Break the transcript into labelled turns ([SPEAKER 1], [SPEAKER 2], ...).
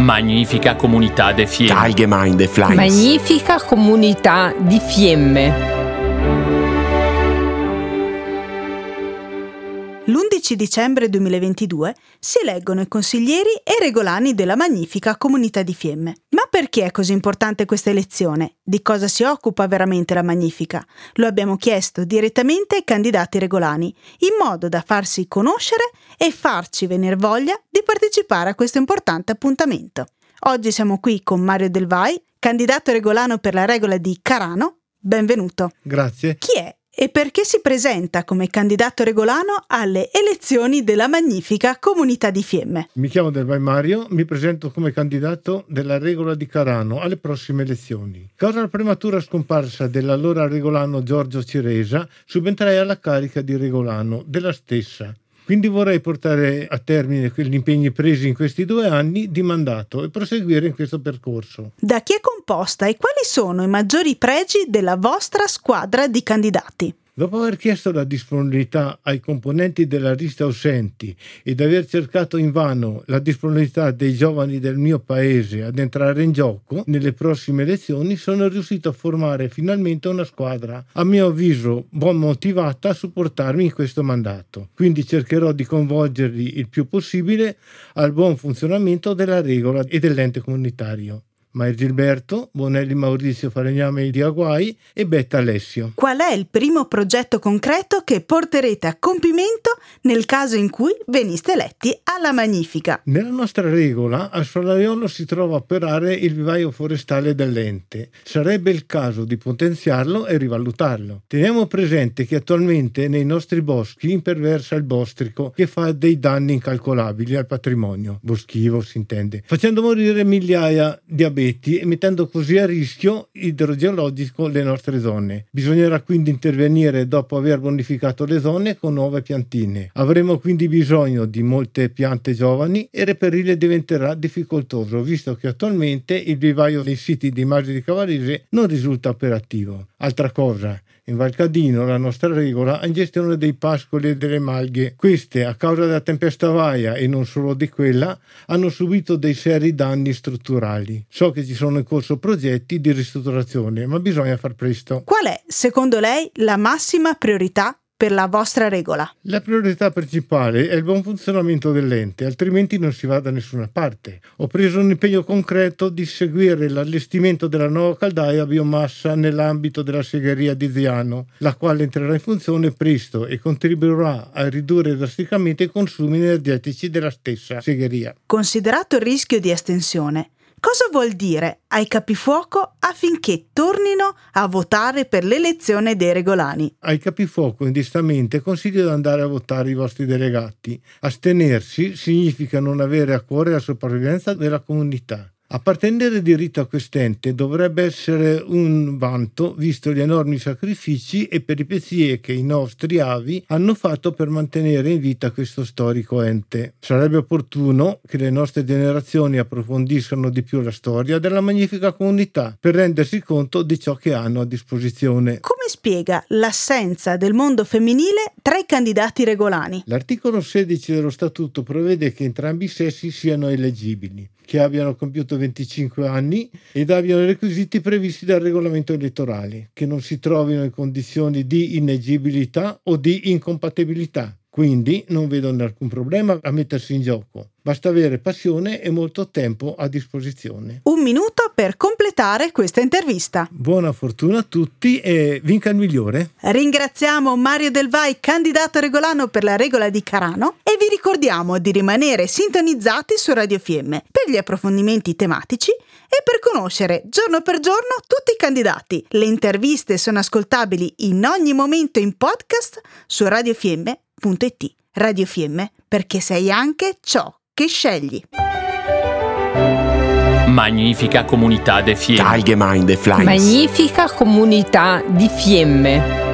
[SPEAKER 1] Magnifica comunità de Fiemme.
[SPEAKER 2] Allgemeine Fleiß.
[SPEAKER 3] Magnifica comunità di Fiemme.
[SPEAKER 4] L'11 dicembre 2022 si eleggono i consiglieri e regolani della magnifica comunità di Fiemme. Ma perché è così importante questa elezione? Di cosa si occupa veramente la magnifica? Lo abbiamo chiesto direttamente ai candidati regolani, in modo da farsi conoscere e farci venire voglia di partecipare a questo importante appuntamento. Oggi siamo qui con Mario Del Vai, candidato regolano per la regola di Carano. Benvenuto.
[SPEAKER 5] Grazie.
[SPEAKER 4] Chi è e perché si presenta come candidato regolano alle elezioni della magnifica comunità di Fiemme.
[SPEAKER 5] Mi chiamo Del Vai Mario, mi presento come candidato della regola di Carano alle prossime elezioni. Causa la prematura scomparsa dell'allora regolano Giorgio Ciresa, subentrai alla carica di regolano della stessa. Quindi vorrei portare a termine gli impegni presi in questi due anni di mandato e proseguire in questo percorso.
[SPEAKER 4] Da chi è composta e quali sono i maggiori pregi della vostra squadra di candidati?
[SPEAKER 5] Dopo aver chiesto la disponibilità ai componenti della lista assenti ed aver cercato invano la disponibilità dei giovani del mio paese ad entrare in gioco nelle prossime elezioni, sono riuscito a formare finalmente una squadra, a mio avviso buon motivata a supportarmi in questo mandato. Quindi cercherò di coinvolgerli il più possibile al buon funzionamento della regola e dell'ente comunitario. Mair Gilberto, Bonelli Maurizio Falegname di Aguai e Betta Alessio.
[SPEAKER 4] Qual è il primo progetto concreto che porterete a compimento nel caso in cui veniste eletti alla Magnifica?
[SPEAKER 5] Nella nostra regola a Solaiolo si trova a operare il vivaio forestale dell'ente. Sarebbe il caso di potenziarlo e rivalutarlo. Teniamo presente che attualmente nei nostri boschi imperversa il bostrico che fa dei danni incalcolabili al patrimonio boschivo, si intende, facendo morire migliaia di abitanti e mettendo così a rischio idrogeologico le nostre zone. Bisognerà quindi intervenire dopo aver bonificato le zone con nuove piantine. Avremo quindi bisogno di molte piante giovani e reperirle diventerà difficoltoso, visto che attualmente il vivaio dei siti di Margine di Cavallese non risulta operativo. Altra cosa, in Valcadino la nostra regola in gestione dei pascoli e delle malghe. Queste, a causa della tempesta Vaia e non solo di quella, hanno subito dei seri danni strutturali. So che ci sono in corso progetti di ristrutturazione, ma bisogna far presto.
[SPEAKER 4] Qual è, secondo lei, la massima priorità per la vostra regola?
[SPEAKER 5] La priorità principale è il buon funzionamento dell'ente, altrimenti non si va da nessuna parte. Ho preso un impegno concreto di seguire l'allestimento della nuova caldaia a biomassa nell'ambito della segheria di Ziano, la quale entrerà in funzione presto e contribuirà a ridurre drasticamente i consumi energetici della stessa segheria.
[SPEAKER 4] Considerato il rischio di estensione, Cosa vuol dire ai capifuoco affinché tornino a votare per l'elezione dei regolani?
[SPEAKER 5] Ai capifuoco indistamente consiglio di andare a votare i vostri delegati. Astenersi significa non avere a cuore la sopravvivenza della comunità. Appartenere di rito a quest'ente dovrebbe essere un vanto, visto gli enormi sacrifici e peripezie che i nostri avi hanno fatto per mantenere in vita questo storico ente. Sarebbe opportuno che le nostre generazioni approfondiscano di più la storia della magnifica comunità per rendersi conto di ciò che hanno a disposizione.
[SPEAKER 4] Come spiega l'assenza del mondo femminile tra i candidati regolani?
[SPEAKER 5] L'articolo 16 dello Statuto prevede che entrambi i sessi siano eleggibili, che abbiano compiuto 25 anni ed abbiano i requisiti previsti dal regolamento elettorale, che non si trovino in condizioni di inegibilità o di incompatibilità. Quindi non vedo alcun problema a mettersi in gioco. Basta avere passione e molto tempo a disposizione.
[SPEAKER 4] Un minuto per completare questa intervista.
[SPEAKER 5] Buona fortuna a tutti e vinca il migliore.
[SPEAKER 4] Ringraziamo Mario Del Vai, candidato regolano per la regola di Carano e vi ricordiamo di rimanere sintonizzati su Radio Fiemme per gli approfondimenti tematici e per conoscere giorno per giorno tutti i candidati. Le interviste sono ascoltabili in ogni momento in podcast su radiofiemme.it. Radio Fiemme perché sei anche ciò che scegli.
[SPEAKER 1] Magnifica comunità de Fiemme.
[SPEAKER 2] Allgemeine Fleiß.
[SPEAKER 3] Magnifica comunità di Fiemme.